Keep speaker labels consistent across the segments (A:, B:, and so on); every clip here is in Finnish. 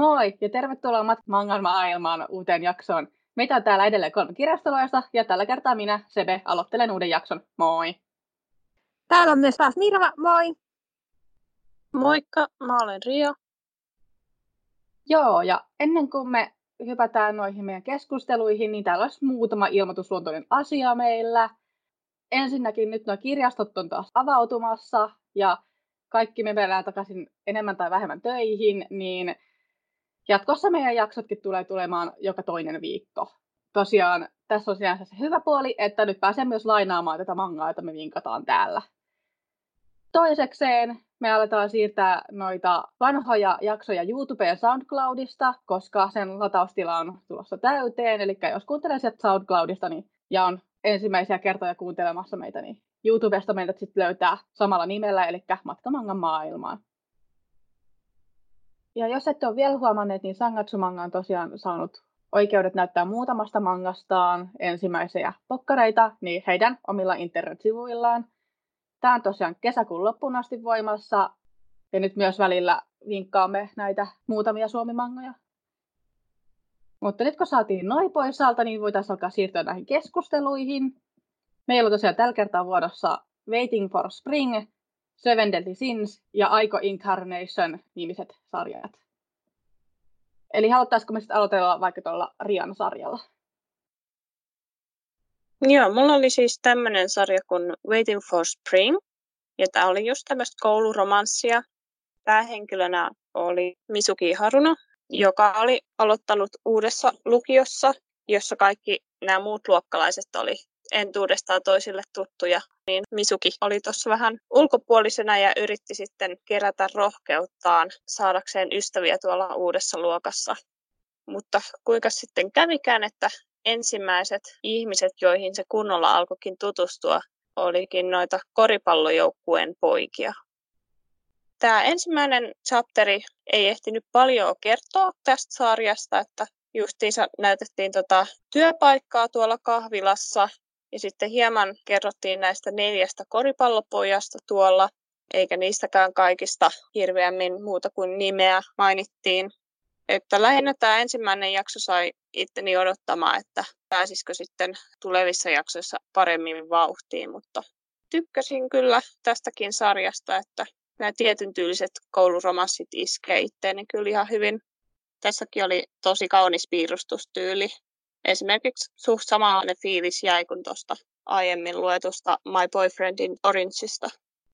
A: Moi ja tervetuloa Mat Mangan maailmaan uuteen jaksoon. Meitä on täällä edelleen kolme kirjastolaista ja tällä kertaa minä, Sebe, aloittelen uuden jakson. Moi!
B: Täällä on myös taas Mirva, moi!
C: Moikka, mä olen Ria.
A: Joo, ja ennen kuin me hypätään noihin meidän keskusteluihin, niin täällä olisi muutama ilmoitusluontoinen asia meillä. Ensinnäkin nyt nuo kirjastot on taas avautumassa ja kaikki me mennään takaisin enemmän tai vähemmän töihin, niin jatkossa meidän jaksotkin tulee tulemaan joka toinen viikko. Tosiaan tässä on sinänsä se hyvä puoli, että nyt pääsee myös lainaamaan tätä mangaa, jota me vinkataan täällä. Toisekseen me aletaan siirtää noita vanhoja jaksoja YouTube ja SoundCloudista, koska sen lataustila on tulossa täyteen. Eli jos kuuntelee sieltä SoundCloudista niin, ja on ensimmäisiä kertoja kuuntelemassa meitä, niin YouTubesta meidät sitten löytää samalla nimellä, eli Matkamangan maailmaan. Ja jos ette ole vielä huomanneet, niin Sangatsu Manga on tosiaan saanut oikeudet näyttää muutamasta mangastaan ensimmäisiä pokkareita niin heidän omilla internetsivuillaan. Tämä on tosiaan kesäkuun loppuun asti voimassa, ja nyt myös välillä vinkkaamme näitä muutamia suomimangoja. Mutta nyt kun saatiin noin pois alta, niin voitaisiin alkaa siirtyä näihin keskusteluihin. Meillä on tosiaan tällä kertaa vuodossa Waiting for Spring, Seven Deadly Sins ja Aiko Incarnation nimiset sarjat. Eli haluttaisiko me sitten aloitella vaikka tuolla Rian sarjalla?
C: Joo, mulla oli siis tämmöinen sarja kuin Waiting for Spring. Ja tämä oli just tämmöistä kouluromanssia. Päähenkilönä oli Misuki Haruna, joka oli aloittanut uudessa lukiossa, jossa kaikki nämä muut luokkalaiset oli entuudestaan toisille tuttuja, niin Misuki oli tuossa vähän ulkopuolisena ja yritti sitten kerätä rohkeuttaan saadakseen ystäviä tuolla uudessa luokassa. Mutta kuinka sitten kävikään, että ensimmäiset ihmiset, joihin se kunnolla alkoikin tutustua, olikin noita koripallojoukkueen poikia. Tämä ensimmäinen chapteri ei ehtinyt paljon kertoa tästä sarjasta, että justiinsa näytettiin tota työpaikkaa tuolla kahvilassa ja sitten hieman kerrottiin näistä neljästä koripallopojasta tuolla, eikä niistäkään kaikista hirveämmin muuta kuin nimeä mainittiin. Että lähinnä tämä ensimmäinen jakso sai itteni odottamaan, että pääsisikö sitten tulevissa jaksoissa paremmin vauhtiin, mutta tykkäsin kyllä tästäkin sarjasta, että nämä tietyn tyyliset kouluromanssit iskee itteeni kyllä ihan hyvin. Tässäkin oli tosi kaunis piirustustyyli. Esimerkiksi suht samanlainen fiilis jäi kuin tuosta aiemmin luetusta My Boyfriendin Orangeista.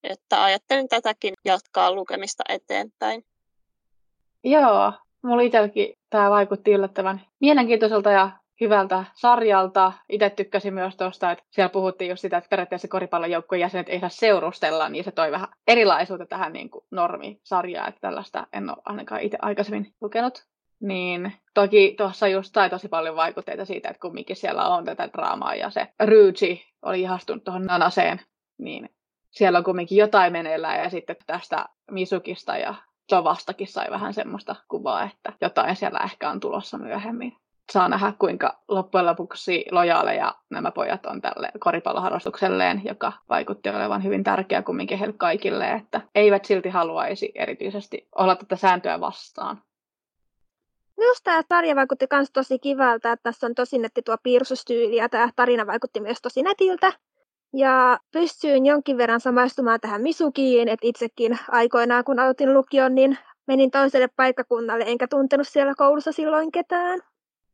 C: Että ajattelin tätäkin jatkaa lukemista eteenpäin.
A: Joo, mulla itselläkin tämä vaikutti yllättävän mielenkiintoiselta ja hyvältä sarjalta. Itse tykkäsin myös tuosta, että siellä puhuttiin just sitä, että periaatteessa koripallojoukkueen jäsenet ei saa seurustella, niin se toi vähän erilaisuutta tähän niin kuin normisarjaan, että tällaista en ole ainakaan itse aikaisemmin lukenut. Niin toki tuossa just sai tosi paljon vaikutteita siitä, että kumminkin siellä on tätä draamaa ja se Ryuji oli ihastunut tuohon Nanaseen, niin siellä on kumminkin jotain meneillään ja sitten tästä Misukista ja Jovastakin sai vähän semmoista kuvaa, että jotain siellä ehkä on tulossa myöhemmin. Saa nähdä, kuinka loppujen lopuksi lojaaleja nämä pojat on tälle koripalloharrastukselleen, joka vaikutti olevan hyvin tärkeä kumminkin heille kaikille, että eivät silti haluaisi erityisesti olla tätä sääntöä vastaan.
B: Minusta tämä sarja vaikutti myös tosi kivalta, että tässä on tosi netti tuo piirsustyyli ja tämä tarina vaikutti myös tosi netiltä. Ja pystyin jonkin verran samaistumaan tähän Misukiin, että itsekin aikoinaan kun aloitin lukion, niin menin toiselle paikkakunnalle, enkä tuntenut siellä koulussa silloin ketään.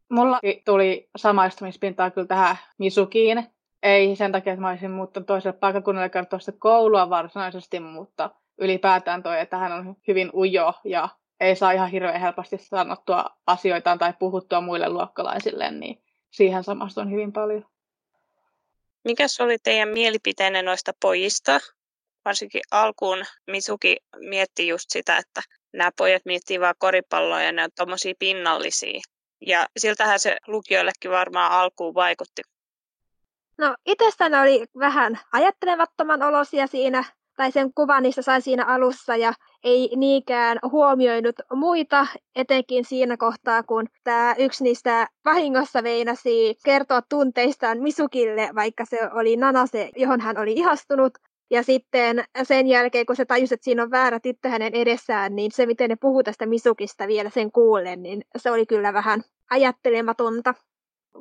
A: Mulla tuli samaistumispintaa kyllä tähän Misukiin. Ei sen takia, että mä olisin muuttanut toiselle paikkakunnalle kertoa sitä koulua varsinaisesti, mutta ylipäätään toi, että hän on hyvin ujo ja ei saa ihan hirveän helposti sanottua asioitaan tai puhuttua muille luokkalaisille, niin siihen samastun hyvin paljon.
C: Mikäs oli teidän mielipiteenne noista pojista? Varsinkin alkuun Misuki mietti just sitä, että nämä pojat miettii vaan koripalloa ja ne on tommosia pinnallisia. Ja siltähän se lukijoillekin varmaan alkuun vaikutti.
B: No itsestäni oli vähän ajattelemattoman olosia siinä, tai sen kuvan niistä sai siinä alussa, ja ei niinkään huomioinut muita, etenkin siinä kohtaa, kun tämä yksi niistä vahingossa veinasi kertoa tunteistaan Misukille, vaikka se oli Nanase, johon hän oli ihastunut. Ja sitten sen jälkeen, kun se tajusi, että siinä on väärä tyttö hänen edessään, niin se, miten ne puhuu tästä Misukista vielä sen kuullen, niin se oli kyllä vähän ajattelematonta.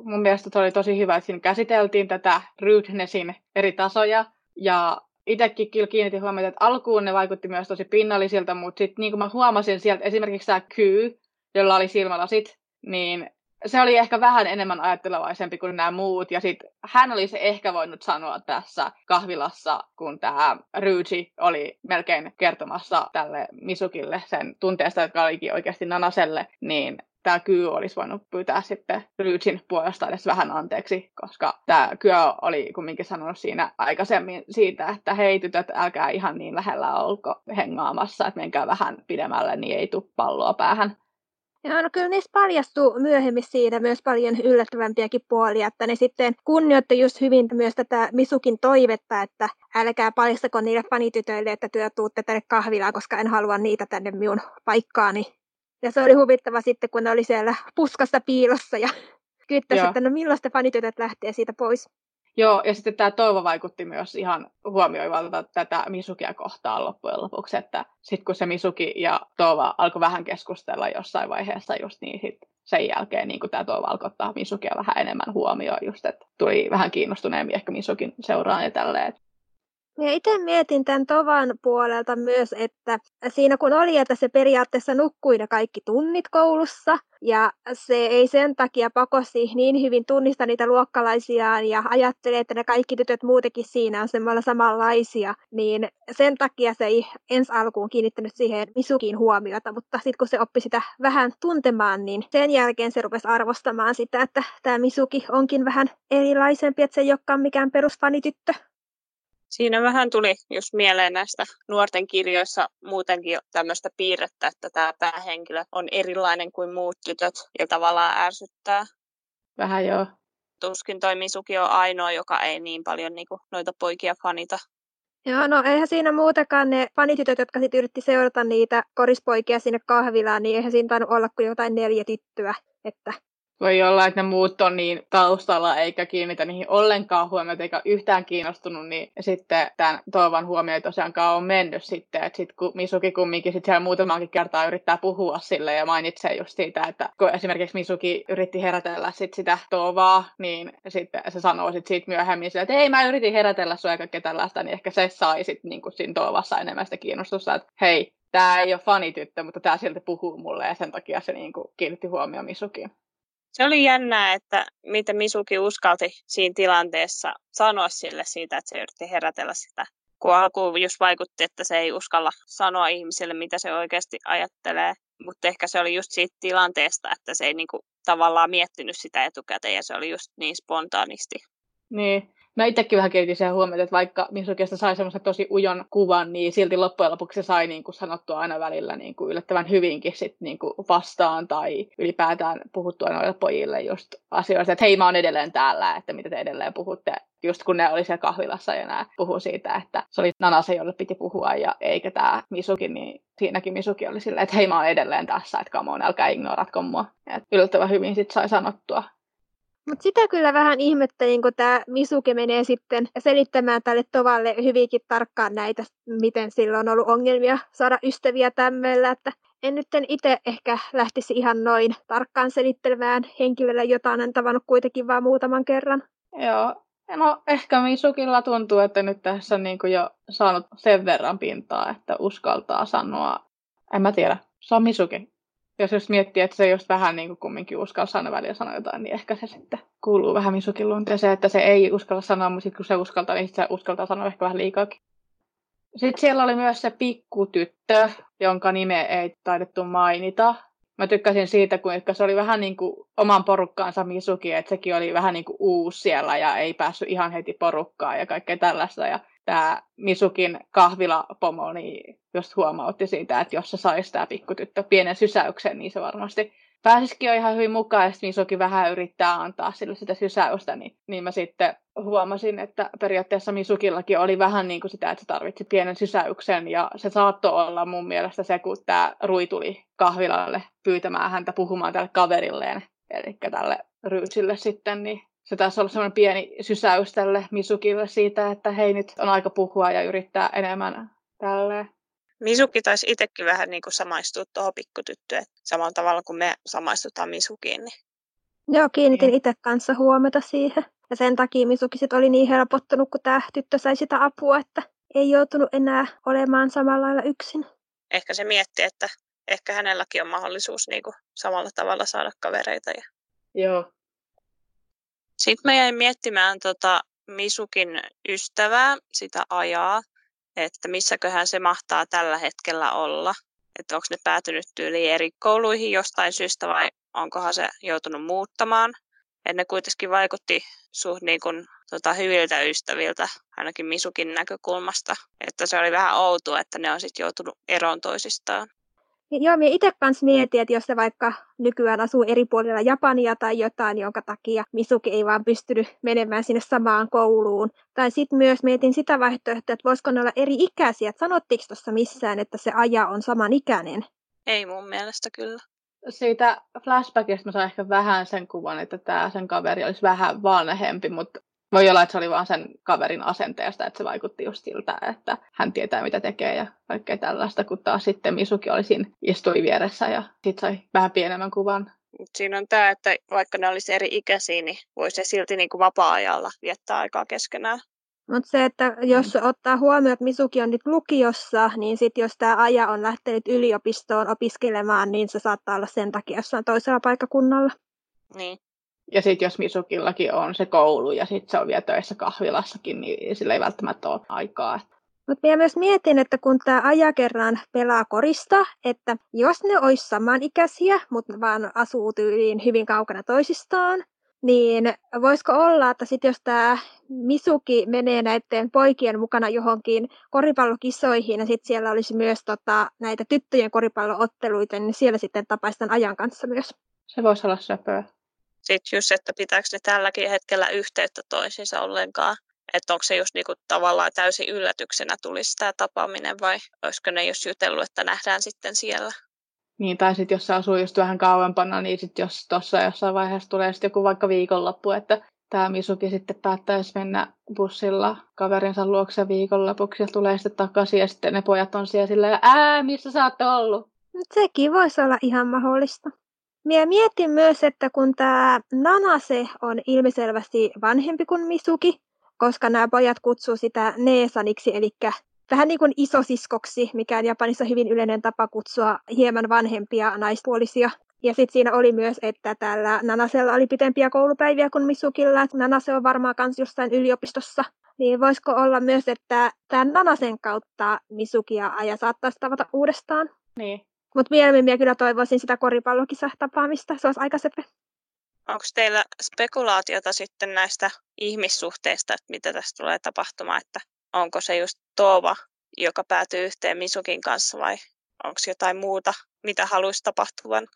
A: Mun mielestä se oli tosi hyvä, että siinä käsiteltiin tätä rudenessin eri tasoja. Ja itsekin kyllä kiinnitin huomiota, että alkuun ne vaikutti myös tosi pinnallisilta, mutta sitten niin kuin mä huomasin sieltä esimerkiksi tämä Ky, jolla oli silmälasit, niin se oli ehkä vähän enemmän ajattelevaisempi kuin nämä muut, ja sitten hän olisi ehkä voinut sanoa tässä kahvilassa, kun tämä Ryuji oli melkein kertomassa tälle Misukille sen tunteesta, jotka olikin oikeasti Nanaselle, niin tämä Kyy olisi voinut pyytää sitten Ryujin puolesta edes vähän anteeksi, koska tämä Kyö oli kumminkin sanonut siinä aikaisemmin siitä, että hei tytöt, älkää ihan niin lähellä olko hengaamassa, että menkää vähän pidemmälle, niin ei tule palloa päähän.
B: Joo, no kyllä niistä paljastuu myöhemmin siitä myös paljon yllättävämpiäkin puolia, että ne sitten kunnioitti just hyvin myös tätä Misukin toivetta, että älkää paljastako niille fanitytöille, että työ tuutte tänne kahvilaan, koska en halua niitä tänne minun paikkaani. Ja se oli huvittava sitten, kun ne oli siellä puskassa piilossa ja kyttäisi, että no milloin fanitytöt lähtee siitä pois.
A: Joo, ja sitten tämä Toivo vaikutti myös ihan huomioivalta tätä Misukia kohtaan loppujen lopuksi, että sitten kun se Misuki ja Toivo alkoi vähän keskustella jossain vaiheessa just niin, sit sen jälkeen niin tämä Toivo alkoi ottaa Misukia vähän enemmän huomioon, just että tuli vähän kiinnostuneempi ehkä Misukin seuraan ja tälleen.
B: Ja itse mietin tämän Tovan puolelta myös, että siinä kun oli, että se periaatteessa nukkui ne kaikki tunnit koulussa, ja se ei sen takia pakosti niin hyvin tunnista niitä luokkalaisiaan ja ajattelee, että ne kaikki tytöt muutenkin siinä on semmoilla samanlaisia, niin sen takia se ei ensi alkuun kiinnittänyt siihen Misukiin huomiota, mutta sitten kun se oppi sitä vähän tuntemaan, niin sen jälkeen se rupesi arvostamaan sitä, että tämä Misuki onkin vähän erilaisempi, että se ei olekaan mikään perusfanityttö.
C: Siinä vähän tuli just mieleen näistä nuorten kirjoissa muutenkin tämmöistä piirrettä, että tämä päähenkilö on erilainen kuin muut tytöt ja tavallaan ärsyttää.
A: Vähän joo.
C: Tuskin toi Misuki on ainoa, joka ei niin paljon niin kuin, noita poikia fanita.
B: Joo, no eihän siinä muutenkaan ne fanitytöt, jotka sitten yritti seurata niitä korispoikia sinne kahvilaan, niin eihän siinä tainnut olla kuin jotain neljä tyttöä. Että
A: voi olla, että ne muut on niin taustalla eikä kiinnitä niihin ollenkaan huomiota eikä yhtään kiinnostunut, niin sitten tämän Toivan huomio ei tosiaankaan ole mennyt sitten, että sitten kun Misuki kumminkin sitten siellä muutamankin kertaa yrittää puhua sille ja mainitsee just siitä, että kun esimerkiksi Misuki yritti herätellä sit sitä Tovaa, niin sitten se sanoo sit siitä myöhemmin sille, että ei mä yritin herätellä sua kaikkea tällaista, niin ehkä se sai sitten niin siinä Tovassa enemmän sitä kiinnostusta, että hei, tämä ei ole fanityttö, mutta tämä silti puhuu mulle ja sen takia se niin kuin kiinnitti huomioon Misukiin.
C: Se oli jännää, että miten Misuki uskalti siinä tilanteessa sanoa sille siitä, että se yritti herätellä sitä. Kun alkuun just vaikutti, että se ei uskalla sanoa ihmisille, mitä se oikeasti ajattelee. Mutta ehkä se oli just siitä tilanteesta, että se ei niinku tavallaan miettinyt sitä etukäteen ja se oli just niin spontaanisti.
A: Niin, mä itsekin vähän kiinnitin siihen huomiota, että vaikka Misukista sai semmoisen tosi ujon kuvan, niin silti loppujen lopuksi se sai niin kuin sanottua aina välillä niin kuin yllättävän hyvinkin sit niin kuin vastaan tai ylipäätään puhuttua noille pojille just asioista, että hei mä oon edelleen täällä, että mitä te edelleen puhutte. Just kun ne oli siellä kahvilassa ja nämä puhu siitä, että se oli Nanase, jolle piti puhua ja eikä tämä Misuki, niin siinäkin Misuki oli silleen, että hei mä oon edelleen tässä, että come on, älkää ignoratko mua. Et yllättävän hyvin sit sai sanottua
B: mutta sitä kyllä vähän ihmettelin, kun tämä Misuke menee sitten selittämään tälle Tovalle hyvinkin tarkkaan näitä, miten sillä on ollut ongelmia saada ystäviä tämmöllä, että en nyt itse ehkä lähtisi ihan noin tarkkaan selittelemään henkilölle, jota on tavannut kuitenkin vain muutaman kerran.
A: Joo, no ehkä Misukilla tuntuu, että nyt tässä on niin jo saanut sen verran pintaa, että uskaltaa sanoa. En mä tiedä, se on Misuki jos just miettii, että se just vähän niin kuin kumminkin uskalla sanoa välillä sanoa jotain, niin ehkä se sitten kuuluu vähän Misukin luonteeseen, että se ei uskalla sanoa, mutta sitten kun se uskaltaa, niin se uskaltaa sanoa ehkä vähän liikaakin. Sitten siellä oli myös se pikkutyttö, jonka nime ei taidettu mainita. Mä tykkäsin siitä, kun se oli vähän niin kuin oman porukkaansa Misuki, että sekin oli vähän niin kuin uusi siellä ja ei päässyt ihan heti porukkaan ja kaikkea tällaista. Ja tämä Misukin kahvilapomo niin just huomautti siitä, että jos se saisi tämä pikkutyttö pienen sysäyksen, niin se varmasti pääsisikin jo ihan hyvin mukaan, ja Misuki vähän yrittää antaa sille sitä sysäystä, niin, niin mä sitten huomasin, että periaatteessa Misukillakin oli vähän niin kuin sitä, että se tarvitsi pienen sysäyksen, ja se saattoi olla mun mielestä se, kun tämä Rui tuli kahvilalle pyytämään häntä puhumaan tälle kaverilleen, eli tälle Ryysille sitten, niin se taisi olla semmoinen pieni sysäys tälle Misukille siitä, että hei nyt on aika puhua ja yrittää enemmän tälleen.
C: Misuki taisi itsekin vähän niin kuin samaistua tuohon pikkutyttöön, samalla tavalla kuin me samaistutaan Misukiin. Niin...
B: Joo, kiinnitin itse kanssa huomata siihen. Ja sen takia Misuki sit oli niin helpottunut, kun tämä tyttö sai sitä apua, että ei joutunut enää olemaan samalla lailla yksin.
C: Ehkä se mietti, että ehkä hänelläkin on mahdollisuus niin kuin samalla tavalla saada kavereita. Ja...
A: Joo.
C: Sitten me jäin miettimään tota Misukin ystävää, sitä ajaa, että missäköhän se mahtaa tällä hetkellä olla. Että onko ne päätynyt tyyliin eri kouluihin jostain syystä vai onkohan se joutunut muuttamaan. Et ne kuitenkin vaikutti suht niin kuin, tota, hyviltä ystäviltä, ainakin Misukin näkökulmasta. Että se oli vähän outoa, että ne on sitten joutunut eroon toisistaan.
B: Joo, minä itse kanssa mietin, että jos se vaikka nykyään asuu eri puolilla Japania tai jotain, jonka takia Misuki ei vaan pystynyt menemään sinne samaan kouluun. Tai sitten myös mietin sitä vaihtoehtoa, että voisiko ne olla eri ikäisiä. Että sanottiinko tuossa missään, että se aja on samanikäinen?
C: Ei mun mielestä kyllä.
A: Siitä flashbackista mä saan ehkä vähän sen kuvan, että tämä sen kaveri olisi vähän vanhempi, mutta voi olla, että se oli vaan sen kaverin asenteesta, että se vaikutti just siltä, että hän tietää mitä tekee ja kaikkea tällaista, kun taas sitten Misuki oli siinä, istui vieressä ja sitten sai vähän pienemmän kuvan.
C: Siinä on tämä, että vaikka ne olisi eri ikäisiä, niin voisi se silti niin kuin vapaa-ajalla viettää aikaa keskenään.
B: Mutta se, että jos mm. ottaa huomioon, että Misuki on nyt lukiossa, niin sitten jos tämä aja on lähtenyt yliopistoon opiskelemaan, niin se saattaa olla sen takia jossain toisella paikkakunnalla.
C: Niin.
A: Ja sitten jos Misukillakin on se koulu ja sitten se on vielä töissä kahvilassakin, niin sillä ei välttämättä ole aikaa.
B: Mutta minä myös mietin, että kun tämä aja kerran pelaa korista, että jos ne olisi samanikäisiä, mutta vaan asuu tyyliin hyvin kaukana toisistaan, niin voisiko olla, että sit jos tämä Misuki menee näiden poikien mukana johonkin koripallokisoihin ja sitten siellä olisi myös tota, näitä tyttöjen koripallootteluita, niin siellä sitten tapaisi tämän ajan kanssa myös.
A: Se voisi olla söpöä
C: sitten just, että pitääkö ne tälläkin hetkellä yhteyttä toisiinsa ollenkaan. Että onko se just niinku tavallaan täysin yllätyksenä tulisi tämä tapaaminen vai olisiko ne jos jutellut, että nähdään sitten siellä.
A: Niin, tai sitten jos se asuu just vähän kauempana, niin sitten jos tuossa jossain vaiheessa tulee sitten joku vaikka viikonloppu, että tämä Misuki sitten päättäisi mennä bussilla kaverinsa luokse viikonlopuksi ja tulee sitten takaisin ja sitten ne pojat on siellä silleen, ää, missä sä oot ollut?
B: Sekin voisi olla ihan mahdollista. Minä mietin myös, että kun tämä Nanase on ilmiselvästi vanhempi kuin Misuki, koska nämä pojat kutsuu sitä Neesaniksi, eli vähän niin kuin isosiskoksi, mikä on Japanissa hyvin yleinen tapa kutsua hieman vanhempia naispuolisia. Ja sitten siinä oli myös, että tällä Nanasella oli pitempiä koulupäiviä kuin Misukilla. Nanase on varmaan myös jossain yliopistossa. Niin voisiko olla myös, että tämän Nanasen kautta Misuki ja Aja saattaisi tavata uudestaan?
A: Niin,
B: mutta mieluummin minä kyllä toivoisin sitä koripallokisatapaamista, se olisi aika sepe.
C: Onko teillä spekulaatiota sitten näistä ihmissuhteista, että mitä tästä tulee tapahtumaan, että onko se just Toova, joka päätyy yhteen Misukin kanssa vai onko jotain muuta, mitä haluaisi tapahtuvan?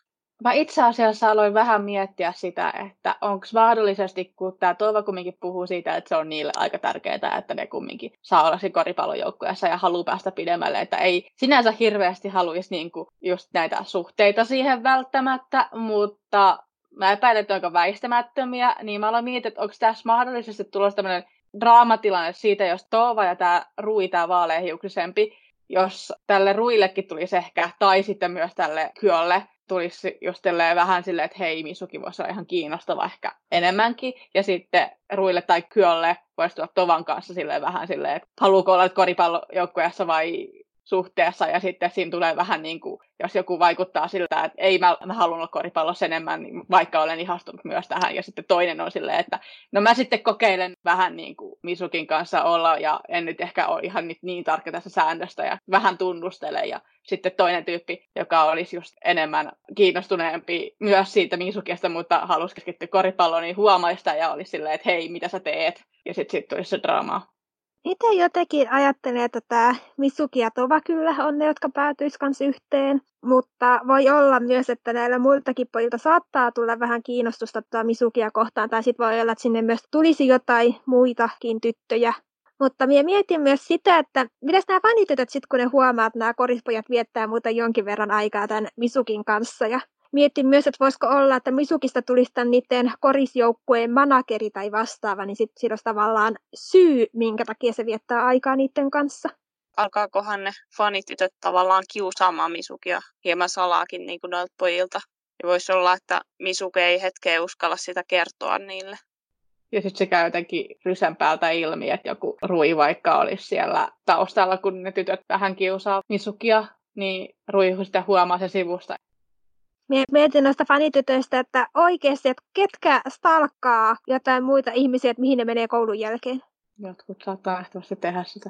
A: Mä itse asiassa aloin vähän miettiä sitä, että onko mahdollisesti, kun tämä Toiva kumminkin puhuu siitä, että se on niille aika tärkeää, että ne kumminkin saa olla siinä koripallojoukkueessa ja haluaa päästä pidemmälle, että ei sinänsä hirveästi haluaisi niinku just näitä suhteita siihen välttämättä, mutta mä epäilen, että onko väistämättömiä, niin mä aloin miettiä, että onko tässä mahdollisesti tulossa tämmöinen draamatilanne siitä, jos Toova ja tämä Rui, tämä vaaleahiuksisempi, jos tälle Ruillekin tulisi ehkä, tai sitten myös tälle Kyolle, tulisi just vähän silleen, että hei, Misuki voisi olla ihan kiinnostava ehkä enemmänkin. Ja sitten Ruille tai Kyolle voisi tulla Tovan kanssa silleen vähän silleen, että haluuko olla koripallojoukkueessa vai suhteessa ja sitten siinä tulee vähän niin kuin, jos joku vaikuttaa siltä, että ei mä, mä haluan olla koripallossa enemmän, niin vaikka olen ihastunut myös tähän ja sitten toinen on silleen, että no mä sitten kokeilen vähän niin kuin Misukin kanssa olla ja en nyt ehkä ole ihan nyt niin tarkka tässä säännöstä ja vähän tunnustele ja sitten toinen tyyppi, joka olisi just enemmän kiinnostuneempi myös siitä Misukista, mutta halusi keskittyä koripalloon, niin huomaista ja olisi silleen, että hei, mitä sä teet? Ja sitten sit tulisi se draamaa.
B: Itse jotenkin ajattelen, että tämä Misuki ja Tova kyllä on ne, jotka päätyisivät kanssa yhteen. Mutta voi olla myös, että näillä muiltakin pojilta saattaa tulla vähän kiinnostusta tuota Misukia kohtaan. Tai sitten voi olla, että sinne myös tulisi jotain muitakin tyttöjä. Mutta minä mietin myös sitä, että mitä nämä fanitytöt sitten, kun ne huomaa, että nämä korispojat viettää muuten jonkin verran aikaa tämän Misukin kanssa. Ja mietin myös, että voisiko olla, että Misukista tulisi tämän niiden korisjoukkueen manageri tai vastaava, niin sitten siinä olisi tavallaan syy, minkä takia se viettää aikaa niiden kanssa.
C: Alkaakohan ne fanitytöt tavallaan kiusaamaan Misukia hieman salaakin niin kuin noilta pojilta? Ja voisi olla, että Misuke ei hetkeä uskalla sitä kertoa niille.
A: Ja sitten se käy jotenkin rysän päältä ilmi, että joku Rui vaikka olisi siellä taustalla, kun ne tytöt vähän kiusaa Misukia, niin Rui sitä huomaa se sivusta.
B: Mietin noista fanitytöistä, että oikeasti, että ketkä stalkkaa jotain muita ihmisiä, että mihin ne menee koulun jälkeen.
A: Jotkut saattaa ehtoisesti tehdä sitä.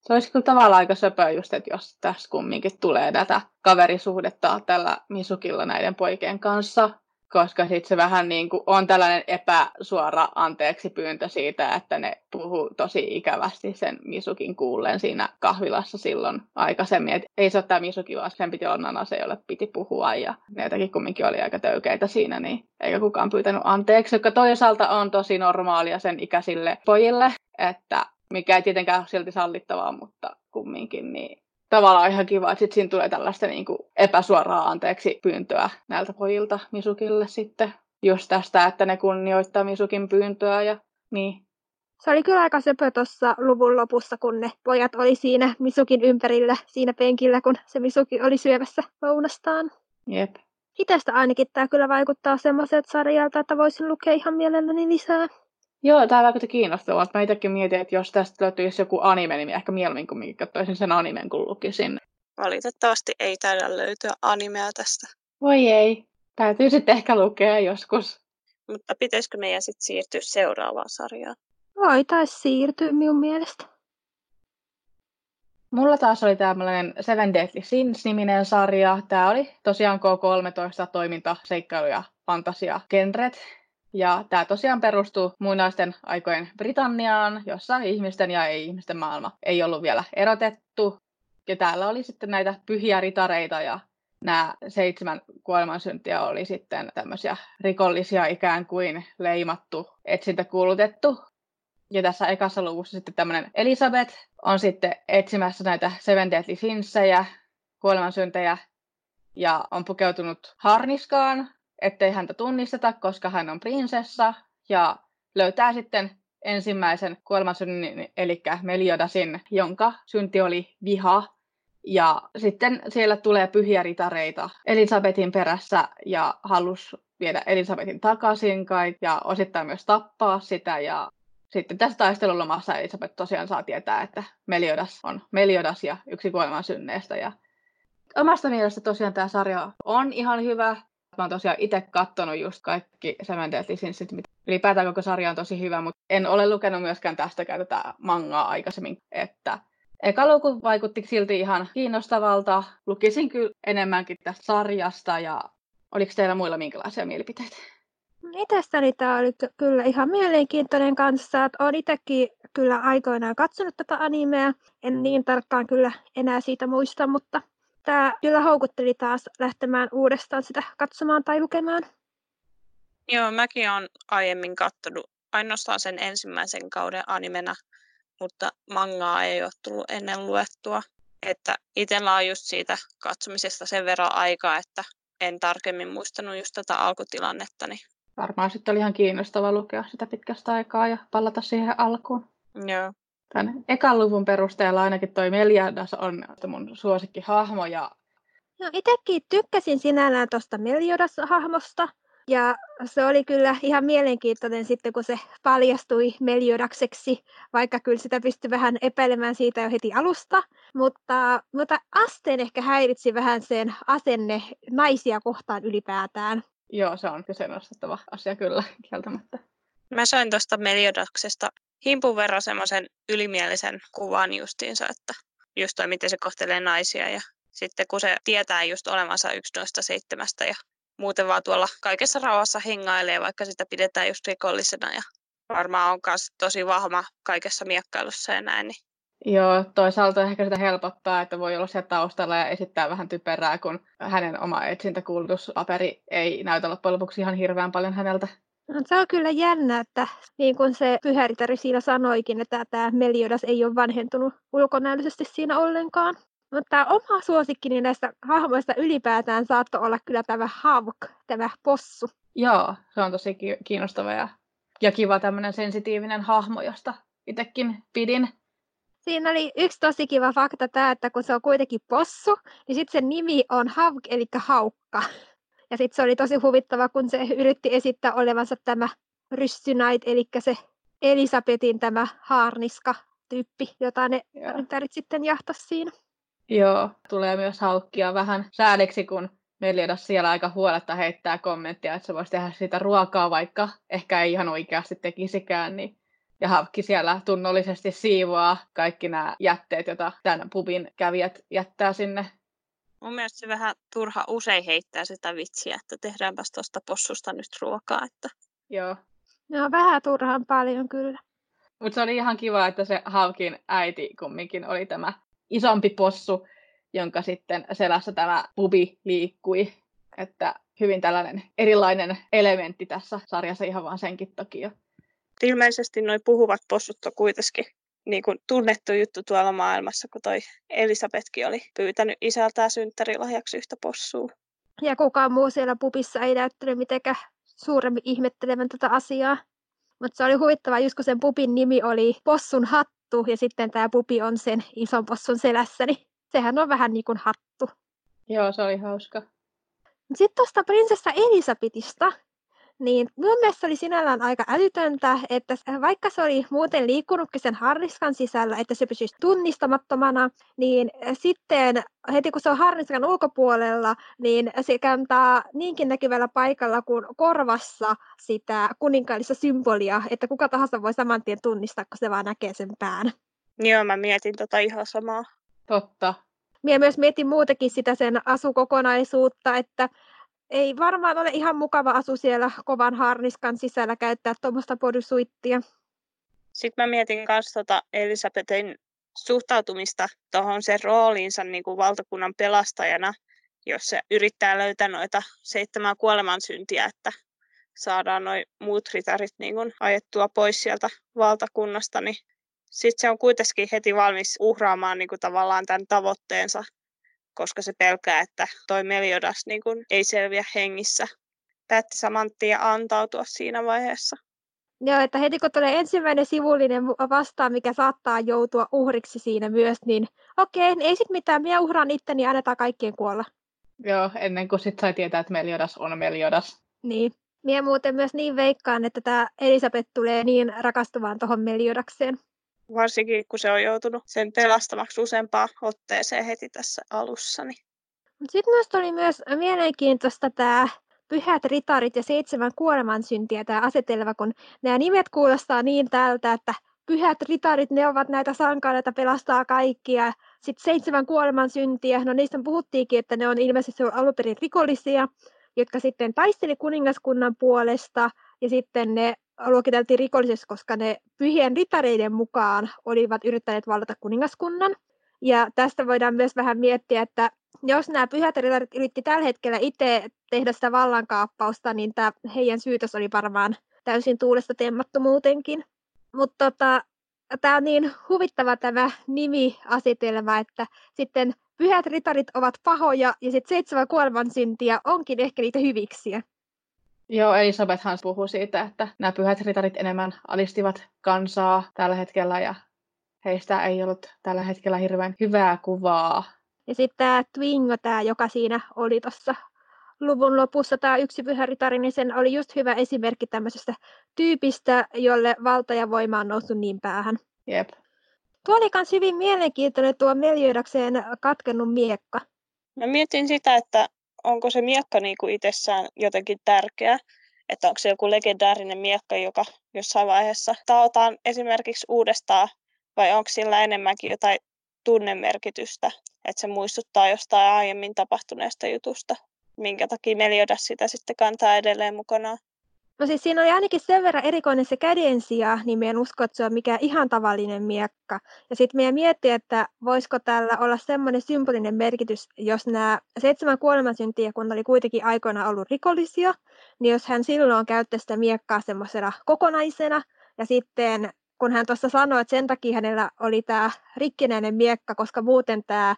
A: Se olisi kyllä tavallaan aika söpöä just, että jos tässä kumminkin tulee tätä kaverisuhdetta tällä Misukilla näiden poikien kanssa, koska sitten se vähän niin kuin on tällainen epäsuora anteeksi pyyntö siitä, että ne puhuu tosi ikävästi sen Misukin kuullen siinä kahvilassa silloin aikaisemmin. Et ei se ole tämä Misuki, vaan sen piti olla Nana, se jolle piti puhua ja ne jotenkin kumminkin oli aika töykeitä siinä, niin eikä kukaan pyytänyt anteeksi, joka toisaalta on tosi normaalia sen ikäisille pojille, että mikä ei tietenkään ole silti sallittavaa, mutta kumminkin, niin tavallaan ihan kiva, että sit siinä tulee tällaista niin kuin epäsuoraa anteeksi pyyntöä näiltä pojilta Misukille sitten. Just tästä, että ne kunnioittaa Misukin pyyntöä ja niin.
B: Se oli kyllä aika söpö tuossa luvun lopussa, kun ne pojat oli siinä Misukin ympärillä, siinä penkillä, kun se Misuki oli syövässä lounastaan.
A: Jep.
B: Itestä ainakin tämä kyllä vaikuttaa semmoiselta sarjalta, että voisin lukea ihan mielelläni lisää.
A: Joo, tämä vaikutti kiinnostavaa. Mä itsekin mietin, että jos tästä löytyisi joku anime, niin ehkä mieluummin kumminkin katsoisin sen animen, kun lukisin.
C: Valitettavasti ei taida löytyä animea tästä.
A: Voi ei. Täytyy sitten ehkä lukea joskus.
C: Mutta pitäisikö meidän sitten siirtyä seuraavaan sarjaan?
B: Voitaisiin siirtyä minun mielestä.
A: Mulla taas oli tämmöinen Seven Deadly Sins-niminen sarja. Tämä oli tosiaan K13 toiminta, seikkailu ja fantasia genret. Ja tämä tosiaan perustuu muinaisten aikojen Britanniaan, jossa ihmisten ja ei-ihmisten maailma ei ollut vielä erotettu. Ja täällä oli sitten näitä pyhiä ritareita ja nämä seitsemän kuolemansyntiä oli sitten tämmöisiä rikollisia ikään kuin leimattu, etsintä kuulutettu. Ja tässä ekassa luvussa sitten tämmöinen Elisabeth on sitten etsimässä näitä Seven Deadly Sinsejä, kuolemansyntejä, ja on pukeutunut harniskaan, ettei häntä tunnisteta, koska hän on prinsessa, ja löytää sitten ensimmäisen kuolemansynnin, eli Meliodasin, jonka synti oli viha. Ja sitten siellä tulee pyhiä ritareita Elisabetin perässä ja halus viedä Elisabetin takaisin kai, ja osittain myös tappaa sitä. Ja sitten tässä taistelulomassa Elisabeth tosiaan saa tietää, että Meliodas on Meliodas ja yksi kuolemansynneistä. Ja omasta mielestä tosiaan tämä sarja on ihan hyvä. Mä oon tosiaan itse kattonut just kaikki Seven Deadly Sinsit. Ylipäätään koko sarja on tosi hyvä, mutta en ole lukenut myöskään tästäkään tätä mangaa aikaisemmin. Että eka luku vaikutti silti ihan kiinnostavalta. Lukisin kyllä enemmänkin tästä sarjasta ja oliko teillä muilla minkälaisia mielipiteitä?
B: Itsestäni tämä oli kyllä ihan mielenkiintoinen kanssa. Olen itsekin kyllä aikoinaan katsonut tätä animea. En niin tarkkaan kyllä enää siitä muista, mutta tämä kyllä houkutteli taas lähtemään uudestaan sitä katsomaan tai lukemaan.
C: Joo, mäkin olen aiemmin katsonut ainoastaan sen ensimmäisen kauden animena, mutta mangaa ei ole tullut ennen luettua. Että itsellä on just siitä katsomisesta sen verran aikaa, että en tarkemmin muistanut just tätä alkutilannetta. Niin...
A: Varmaan sitten oli ihan kiinnostava lukea sitä pitkästä aikaa ja palata siihen alkuun.
C: Joo
A: tämän ekan luvun perusteella ainakin toi Meliadas on mun suosikkihahmo. Ja...
B: No itsekin tykkäsin sinällään tuosta Meliodas-hahmosta. Ja se oli kyllä ihan mielenkiintoinen sitten, kun se paljastui Meliodakseksi, vaikka kyllä sitä pystyi vähän epäilemään siitä jo heti alusta. Mutta, mutta asteen ehkä häiritsi vähän sen asenne naisia kohtaan ylipäätään.
A: Joo, se on kyseenalaistettava asia kyllä, kieltämättä.
C: Mä sain tuosta Meliodaksesta himpun verran semmoisen ylimielisen kuvan justiinsa, että just toi, miten se kohtelee naisia ja sitten kun se tietää just olevansa yksi noista seitsemästä ja muuten vaan tuolla kaikessa rauhassa hengailee, vaikka sitä pidetään just rikollisena ja varmaan on myös tosi vahva kaikessa miekkailussa ja näin. Niin.
A: Joo, toisaalta ehkä sitä helpottaa, että voi olla siellä taustalla ja esittää vähän typerää, kun hänen oma etsintäkuulutuspaperi ei näytä loppujen lopuksi ihan hirveän paljon häneltä.
B: No, se on kyllä jännä, että niin kuin se pyhäritari siinä sanoikin, että tämä Meliodas ei ole vanhentunut ulkonäöllisesti siinä ollenkaan. Mutta oma suosikkini näistä hahmoista ylipäätään saattoi olla kyllä tämä Havk, tämä possu.
A: Joo, se on tosi kiinnostava ja, ja kiva tämmöinen sensitiivinen hahmo, josta itsekin pidin.
B: Siinä oli yksi tosi kiva fakta tämä, että kun se on kuitenkin possu, niin sitten sen nimi on Havk, eli haukka. Ja sitten se oli tosi huvittava, kun se yritti esittää olevansa tämä Ryssynait, eli se Elisabetin tämä haarniska tyyppi, jota ne rintarit sitten jahtas siinä.
A: Joo, tulee myös haukkia vähän säädeksi, kun Meliodas siellä aika huoletta heittää kommenttia, että se voisi tehdä siitä ruokaa, vaikka ehkä ei ihan oikeasti tekisikään, niin ja Havkki siellä tunnollisesti siivoaa kaikki nämä jätteet, joita tämän pubin kävijät jättää sinne.
C: Mun mielestä se vähän turha usein heittää sitä vitsiä, että tehdäänpäs tuosta possusta nyt ruokaa. Että...
A: Joo.
B: No vähän turhaan paljon kyllä.
A: Mutta se oli ihan kiva, että se Havkin äiti kumminkin oli tämä isompi possu, jonka sitten selässä tämä pubi liikkui. Että hyvin tällainen erilainen elementti tässä sarjassa ihan vaan senkin takia.
C: Ilmeisesti noin puhuvat possut on kuitenkin niin kuin tunnettu juttu tuolla maailmassa, kun toi Elisabetkin oli pyytänyt isältään synttärilahjaksi yhtä possua.
B: Ja kukaan muu siellä pupissa ei näyttänyt mitenkään suuremmin ihmettelevän tätä asiaa. Mutta se oli huvittava, just kun sen pupin nimi oli Possun hattu ja sitten tämä pupi on sen ison possun selässä, niin sehän on vähän niin kuin hattu.
A: Joo, se oli hauska.
B: Sitten tuosta prinsessa Elisabetista, niin mun mielestä oli sinällään aika älytöntä, että vaikka se oli muuten liikkunutkin sen harniskan sisällä, että se pysyisi tunnistamattomana, niin sitten heti kun se on harniskan ulkopuolella, niin se kantaa niinkin näkyvällä paikalla kuin korvassa sitä kuninkaallista symbolia, että kuka tahansa voi saman tien tunnistaa, kun se vaan näkee sen pään.
C: Joo, mä mietin tota ihan samaa.
A: Totta.
B: Minä myös mietin muutenkin sitä sen asukokonaisuutta, että ei varmaan ole ihan mukava asu siellä kovan harniskan sisällä käyttää tuommoista podusuittia.
C: Sitten mä mietin myös tota Elisabetin suhtautumista tuohon sen rooliinsa niin kuin valtakunnan pelastajana, jos se yrittää löytää noita seitsemää kuolemansyntiä, että saadaan noin muut ritarit niin kuin ajettua pois sieltä valtakunnasta, niin sitten se on kuitenkin heti valmis uhraamaan niin kuin tavallaan tämän tavoitteensa koska se pelkää, että toi Meliodas niin kun ei selviä hengissä. Päätti saman tien antautua siinä vaiheessa.
B: Joo, että heti kun tulee ensimmäinen sivullinen vastaan, mikä saattaa joutua uhriksi siinä myös, niin okei, okay, ei sit mitään, minä uhraan itteni ja annetaan kaikkien kuolla.
A: Joo, ennen kuin sit sai tietää, että Meliodas on Meliodas.
B: Niin. Minä muuten myös niin veikkaan, että tämä Elisabeth tulee niin rakastumaan tuohon Meliodakseen.
C: Varsinkin kun se on joutunut sen pelastamaksi useampaan otteeseen heti tässä alussa. Niin.
B: Sitten myös oli myös mielenkiintoista tämä pyhät ritarit ja seitsemän kuolemansyntiä tämä asetelma, kun nämä nimet kuulostaa niin tältä, että pyhät ritarit, ne ovat näitä sankareita, pelastaa kaikkia. Sitten seitsemän kuolemansyntiä, no niistä puhuttiinkin, että ne on ilmeisesti alun perin rikollisia, jotka sitten taisteli kuningaskunnan puolesta, ja sitten ne luokiteltiin rikollisiksi, koska ne pyhien ritareiden mukaan olivat yrittäneet vallata kuningaskunnan. Ja tästä voidaan myös vähän miettiä, että jos nämä pyhät ritarit yritti tällä hetkellä itse tehdä sitä vallankaappausta, niin tämä heidän syytös oli varmaan täysin tuulesta temmattu muutenkin. Mutta tota, tämä on niin huvittava tämä nimiasetelma, että sitten pyhät ritarit ovat pahoja ja sitten seitsemän kuolemansyntiä onkin ehkä niitä hyviksiä.
A: Joo, Elisabethan puhui siitä, että nämä pyhät ritarit enemmän alistivat kansaa tällä hetkellä ja heistä ei ollut tällä hetkellä hirveän hyvää kuvaa.
B: Ja sitten tämä Twingo, tämä, joka siinä oli tuossa luvun lopussa, tämä yksi pyhä ritari, niin sen oli just hyvä esimerkki tämmöisestä tyypistä, jolle valta ja voima on noussut niin päähän.
A: Jep.
B: Tuo oli myös hyvin mielenkiintoinen tuo Meliodakseen katkennut miekka.
C: Mä mietin sitä, että onko se miekka niin kuin itsessään jotenkin tärkeä, että onko se joku legendaarinen miekka, joka jossain vaiheessa taotaan esimerkiksi uudestaan, vai onko sillä enemmänkin jotain tunnemerkitystä, että se muistuttaa jostain aiemmin tapahtuneesta jutusta, minkä takia Meliodas sitä sitten kantaa edelleen mukanaan.
B: No siis siinä oli ainakin sen verran erikoinen se kädensija, niin meidän usko, että se on mikään ihan tavallinen miekka. Ja sitten meidän miettii, että voisiko tällä olla semmoinen symbolinen merkitys, jos nämä seitsemän kuolemansyntiä, kun oli kuitenkin aikoina ollut rikollisia, niin jos hän silloin käyttäisi sitä miekkaa semmoisena kokonaisena, ja sitten kun hän tuossa sanoi, että sen takia hänellä oli tämä rikkinäinen miekka, koska muuten tämä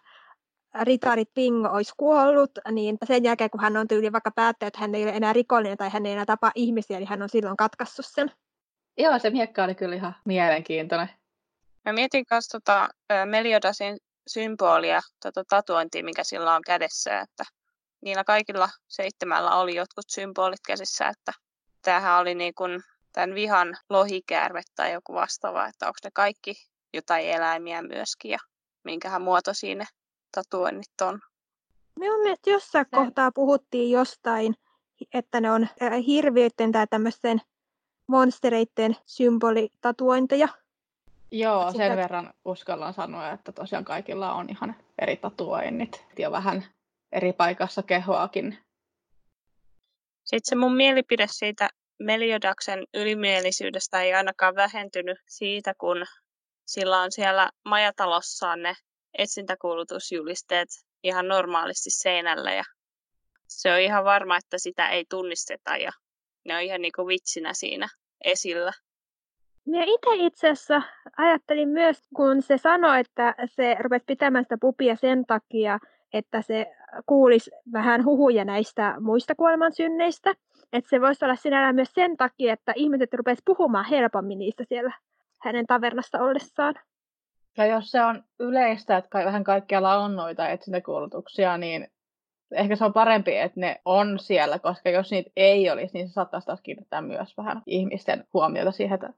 B: Ritarit Ping olisi kuollut, niin sen jälkeen kun hän on tyyli vaikka päättänyt, että hän ei ole enää rikollinen tai hän ei enää tapa ihmisiä, niin hän on silloin katkaissut sen.
A: Joo, se miekka oli kyllä ihan mielenkiintoinen.
C: Mä mietin myös tota, Meliodasin symbolia, tota tatuointia, mikä sillä on kädessä, että niillä kaikilla seitsemällä oli jotkut symbolit käsissä, että tämähän oli niin kuin tämän vihan lohikäärme tai joku vastaava, että onko ne kaikki jotain eläimiä myöskin ja minkähän muoto siinä tatuoinnit on.
B: Minun mielestä jossain se... kohtaa puhuttiin jostain, että ne on hirviöiden tai tämmöisten monstereiden symbolitatuointeja.
A: Joo, sen verran uskallan sanoa, että tosiaan kaikilla on ihan eri tatuoinnit ja vähän eri paikassa kehoakin.
C: Sitten se mun mielipide siitä Meliodaksen ylimielisyydestä ei ainakaan vähentynyt siitä, kun sillä on siellä majatalossaan ne etsintäkuulutusjulisteet ihan normaalisti seinällä ja se on ihan varma, että sitä ei tunnisteta ja ne on ihan niin kuin vitsinä siinä esillä.
B: Minä itse itse asiassa ajattelin myös, kun se sanoi, että se rupesi pitämään sitä pupia sen takia, että se kuulisi vähän huhuja näistä muista kuolemansynneistä. Että se voisi olla sinällään myös sen takia, että ihmiset rupesivat puhumaan helpommin niistä siellä hänen tavernassa ollessaan.
A: Ja jos se on yleistä, että vähän kaikkialla on noita etsintäkuulutuksia, niin ehkä se on parempi, että ne on siellä, koska jos niitä ei olisi, niin se saattaisi taas kiinnittää myös vähän ihmisten huomiota siihen, että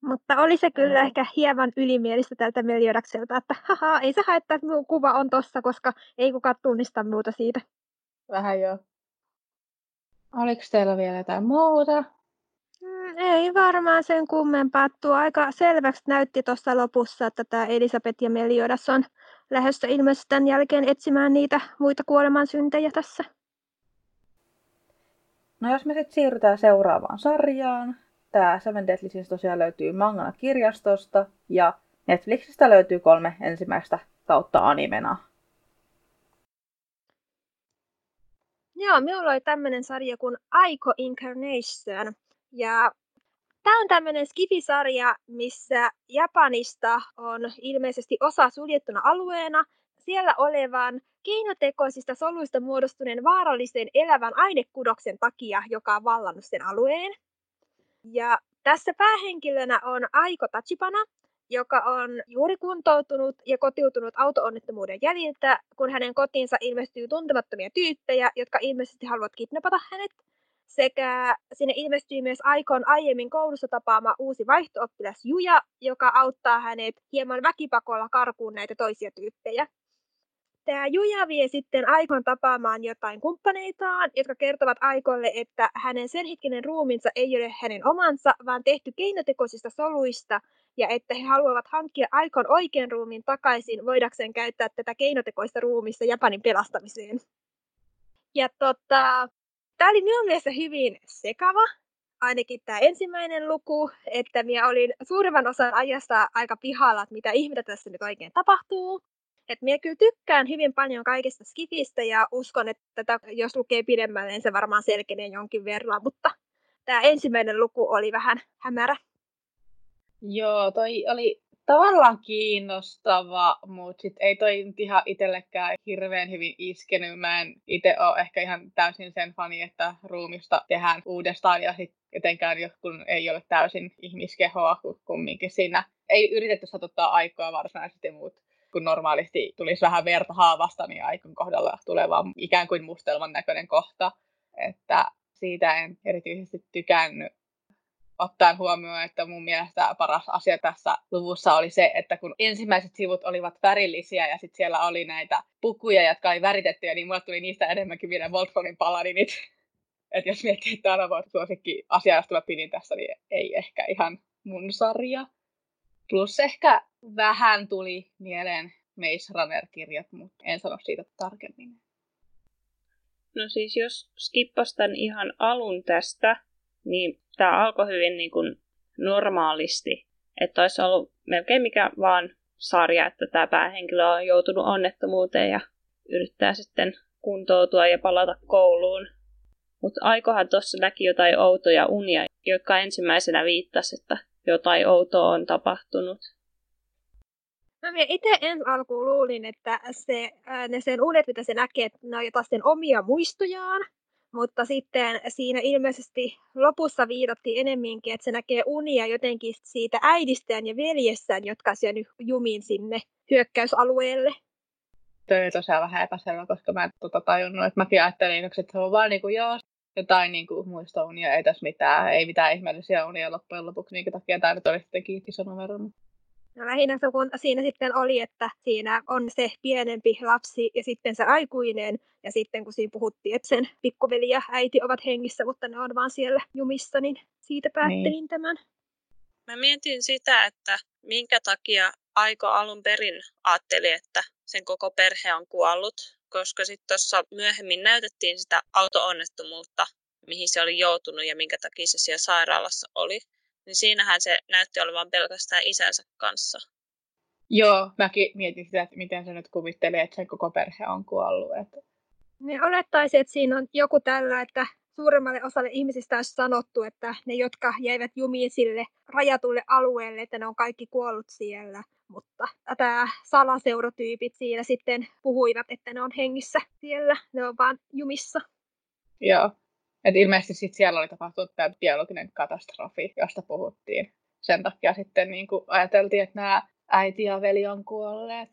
B: mutta oli se kyllä ehkä hieman ylimielistä tältä Meliodakselta, että haha, ei se haittaa, että minun kuva on tossa, koska ei kukaan tunnista muuta siitä.
A: Vähän joo. Oliko teillä vielä jotain muuta?
B: Ei varmaan sen kummempaa. Tuo aika selväksi näytti tuossa lopussa, että tämä Elisabeth ja Meliodas on lähdössä ilmeisesti tämän jälkeen etsimään niitä muita kuolemansyntejä tässä.
A: No jos me sitten siirrytään seuraavaan sarjaan, Tämä Seven Deadly Sins tosiaan löytyy mangana kirjastosta ja Netflixistä löytyy kolme ensimmäistä kautta animena.
B: Joo, minulla oli tämmöinen sarja kuin Aiko Incarnation. Ja tämä on tämmöinen skifisarja, missä Japanista on ilmeisesti osa suljettuna alueena siellä olevan keinotekoisista soluista muodostuneen vaarallisen elävän ainekudoksen takia, joka on vallannut sen alueen. Ja tässä päähenkilönä on Aiko Tachipana, joka on juuri kuntoutunut ja kotiutunut auto-onnettomuuden jäljiltä, kun hänen kotiinsa ilmestyy tuntemattomia tyyppejä, jotka ilmeisesti haluavat kidnapata hänet. Sekä sinne ilmestyy myös Aikon aiemmin koulussa tapaama uusi vaihtooppilas Juja, joka auttaa hänet hieman väkipakolla karkuun näitä toisia tyyppejä tämä Juja vie sitten Aikon tapaamaan jotain kumppaneitaan, jotka kertovat Aikolle, että hänen sen hetkinen ruumiinsa ei ole hänen omansa, vaan tehty keinotekoisista soluista, ja että he haluavat hankkia Aikon oikean ruumiin takaisin, voidakseen käyttää tätä keinotekoista ruumista Japanin pelastamiseen. Ja tota, tämä oli minun mielestä hyvin sekava, ainakin tämä ensimmäinen luku, että minä olin suurimman osan ajasta aika pihalla, että mitä ihmettä tässä nyt oikein tapahtuu. Et minä kyllä tykkään hyvin paljon kaikista skifistä ja uskon, että tätä, jos lukee pidemmälle, niin se varmaan selkenee jonkin verran, mutta tämä ensimmäinen luku oli vähän hämärä.
A: Joo, toi oli tavallaan kiinnostava, mutta sit ei toi nyt ihan itsellekään hirveän hyvin iskenyt. Mä en itse ole ehkä ihan täysin sen fani, että ruumista tehdään uudestaan ja sitten etenkään kun ei ole täysin ihmiskehoa, kumminkin siinä ei yritetty satuttaa aikaa varsinaisesti, mutta kun normaalisti tulisi vähän verta haavasta, niin aikon kohdalla tulee vaan ikään kuin mustelman näköinen kohta. Että siitä en erityisesti tykännyt ottaen huomioon, että mun mielestä paras asia tässä luvussa oli se, että kun ensimmäiset sivut olivat värillisiä ja sitten siellä oli näitä pukuja, jotka oli väritettyjä, niin mulle tuli niistä enemmänkin vielä Voltfonin paladinit. että jos miettii, että tämä on suosikki asia, josta mä pidin tässä, niin ei ehkä ihan mun sarja. Plus ehkä vähän tuli mieleen Maze Runner-kirjat, mutta en sano siitä tarkemmin.
C: No siis jos skippas tämän ihan alun tästä, niin tämä alkoi hyvin niin kuin normaalisti. Että olisi ollut melkein mikä vaan sarja, että tämä päähenkilö on joutunut onnettomuuteen ja yrittää sitten kuntoutua ja palata kouluun. Mutta aikohan tuossa näki jotain outoja unia, jotka ensimmäisenä viittasi, että jotain outoa on tapahtunut.
B: No minä itse en alkuun luulin, että se, ne sen unet, mitä se näkee, että ne on jotain sen omia muistojaan. Mutta sitten siinä ilmeisesti lopussa viitattiin enemminkin, että se näkee unia jotenkin siitä äidistään ja veljestään, jotka nyt jumiin sinne hyökkäysalueelle.
A: Tuo on tosiaan vähän epäselvä, koska mä en tota tajunnut, että mäkin ajattelin, että se on vaan niin kuin, joo, jotain niin kuin, muista unia, ei tässä mitään, ei mitään ihmeellisiä unia loppujen lopuksi, minkä takia tämä nyt oli sitten iso numero.
B: No lähinnä se, kun siinä sitten oli, että siinä on se pienempi lapsi ja sitten se aikuinen. Ja sitten kun siinä puhuttiin, että sen pikkuveli ja äiti ovat hengissä, mutta ne on vaan siellä jumissa, niin siitä päättelin niin. tämän.
C: Mä mietin sitä, että minkä takia Aiko alun perin ajatteli, että sen koko perhe on kuollut, koska sitten tuossa myöhemmin näytettiin sitä auto-onnettomuutta, mihin se oli joutunut ja minkä takia se siellä sairaalassa oli niin siinähän se näytti olevan pelkästään isänsä kanssa.
A: Joo, mäkin mietin sitä, että miten se nyt kuvitteli, että sen koko perhe on kuollut. Että...
B: Niin olettaisin, että siinä on joku tällä, että suuremmalle osalle ihmisistä olisi sanottu, että ne, jotka jäivät jumiin sille rajatulle alueelle, että ne on kaikki kuollut siellä. Mutta tämä salaseurotyypit siinä sitten puhuivat, että ne on hengissä siellä, ne on vaan jumissa.
A: Joo, et ilmeisesti sit siellä oli tapahtunut tämä biologinen katastrofi, josta puhuttiin. Sen takia sitten niin kuin ajateltiin, että nämä äiti ja veli on kuolleet.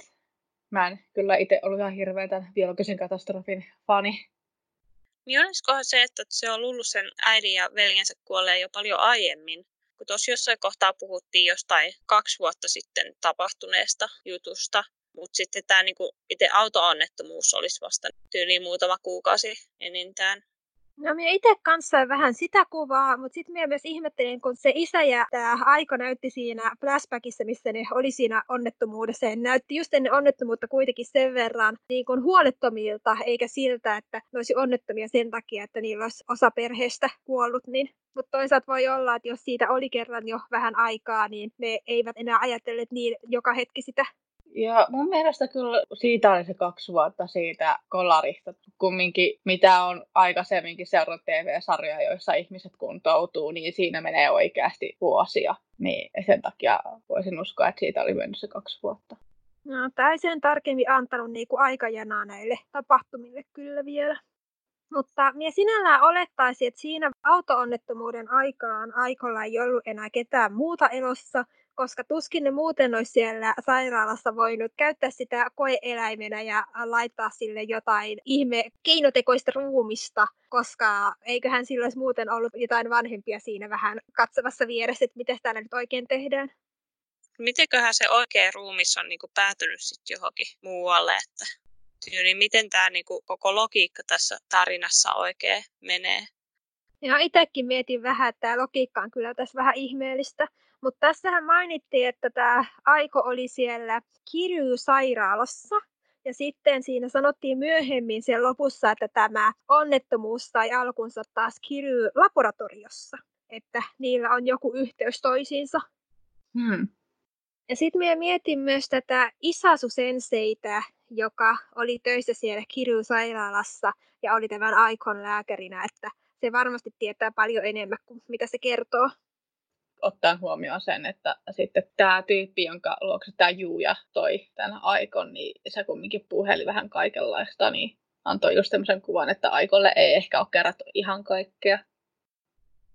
A: Mä en kyllä itse ollut ihan hirveän tämän biologisen katastrofin fani.
C: Niin olisikohan se, että se on luullut sen äidin ja veljensä kuolleen jo paljon aiemmin? Kun tuossa jossain kohtaa puhuttiin jostain kaksi vuotta sitten tapahtuneesta jutusta, mutta sitten tämä niinku itse auto-onnettomuus olisi vasta tyyliin muutama kuukausi enintään.
B: No minä itse kanssa vähän sitä kuvaa, mutta sitten minä myös ihmettelin, kun se isä ja tämä Aiko näytti siinä flashbackissa, missä ne oli siinä onnettomuudessa. Ja näytti just ennen onnettomuutta kuitenkin sen verran niin kuin huolettomilta, eikä siltä, että ne olisi onnettomia sen takia, että niillä olisi osa perheestä kuollut. Niin mutta toisaalta voi olla, että jos siitä oli kerran jo vähän aikaa, niin ne eivät enää ajatelleet niin joka hetki sitä
A: ja mun mielestä kyllä siitä oli se kaksi vuotta siitä kolarista. Kumminkin, mitä on aikaisemminkin seurannut TV-sarjoja, joissa ihmiset kuntoutuu, niin siinä menee oikeasti vuosia. Niin sen takia voisin uskoa, että siitä oli mennyt se kaksi vuotta.
B: No, tämä ei sen tarkemmin antanut niinku aikajanaa näille tapahtumille kyllä vielä. Mutta minä sinällään olettaisin, että siinä auto-onnettomuuden aikaan aikolla ei ollut enää ketään muuta elossa, koska tuskin ne muuten olisi siellä sairaalassa voinut käyttää sitä koeeläimenä ja laittaa sille jotain ihme keinotekoista ruumista, koska eiköhän sillä olisi muuten ollut jotain vanhempia siinä vähän katsomassa vieressä, että miten täällä nyt oikein tehdään.
C: Mitenköhän se oikea ruumis on niinku päätynyt sitten johonkin muualle, että niin miten tämä niinku koko logiikka tässä tarinassa oikein menee?
B: Ja itsekin mietin vähän, että tämä logiikka on kyllä tässä vähän ihmeellistä. Mutta tässähän mainittiin, että tämä Aiko oli siellä Kiryu-sairaalassa. Ja sitten siinä sanottiin myöhemmin sen lopussa, että tämä onnettomuus sai alkunsa taas Kiryu-laboratoriossa. Että niillä on joku yhteys toisiinsa.
A: Hmm.
B: Ja sitten minä mietin myös tätä Isasu Senseitä, joka oli töissä siellä Kiryu-sairaalassa ja oli tämän Aikon lääkärinä, että se varmasti tietää paljon enemmän kuin mitä se kertoo
A: ottaen huomioon sen, että sitten tämä tyyppi, jonka luokse tämä Juuja toi tämän Aikon, niin se kumminkin puheli vähän kaikenlaista, niin antoi just tämmöisen kuvan, että Aikolle ei ehkä ole kerrattu ihan kaikkea.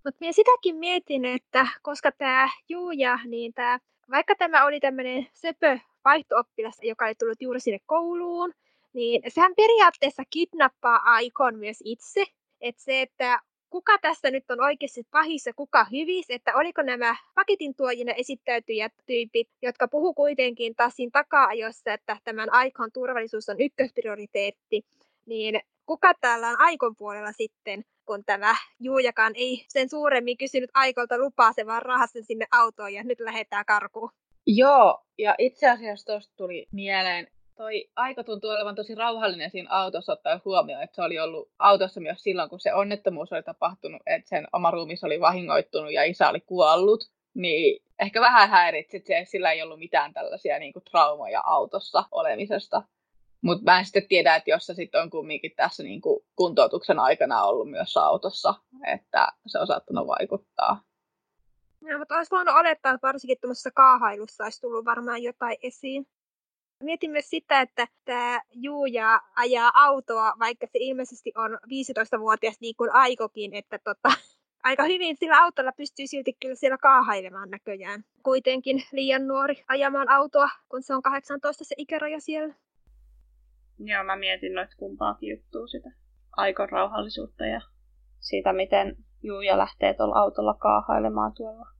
B: Mutta minä sitäkin mietin, että koska tämä Juuja, niin tää, vaikka tämä oli tämmöinen söpö vaihtooppilas, joka ei tullut juuri sinne kouluun, niin sehän periaatteessa kidnappaa Aikon myös itse. Että se, että kuka tässä nyt on oikeasti pahis ja kuka hyvis, että oliko nämä paketin tuojina esittäytyjät tyypit, jotka puhu kuitenkin taas siinä taka-ajossa, että tämän aikon turvallisuus on ykkösprioriteetti, niin kuka täällä on aikon puolella sitten, kun tämä Juujakaan ei sen suuremmin kysynyt aikolta lupaa, se vaan rahasi sinne autoon ja nyt lähdetään karkuun.
A: Joo, ja itse asiassa tuosta tuli mieleen toi aika tuntuu olevan tosi rauhallinen siinä autossa ottaa huomioon, että se oli ollut autossa myös silloin, kun se onnettomuus oli tapahtunut, että sen oma ruumis oli vahingoittunut ja isä oli kuollut. Niin ehkä vähän häiritsi, että sillä ei ollut mitään tällaisia niin kuin, traumoja autossa olemisesta. Mutta mä en sitten tiedä, että jos se sitten on kumminkin tässä niin kuin, kuntoutuksen aikana ollut myös autossa, että se on saattanut vaikuttaa.
B: Ja, mutta olisi voinut olettaa, että varsinkin tuollaisessa kaahailussa olisi tullut varmaan jotain esiin. Mietin myös sitä, että tämä Juuja ajaa autoa, vaikka se ilmeisesti on 15-vuotias niin kuin aikokin, että tota, aika hyvin sillä autolla pystyy silti kyllä siellä kaahailemaan näköjään. Kuitenkin liian nuori ajamaan autoa, kun se on 18 se ikäraja siellä.
C: Joo, mä mietin noita kumpaakin juttua sitä aikon rauhallisuutta ja siitä, miten Juuja lähtee tuolla autolla kaahailemaan tuolla.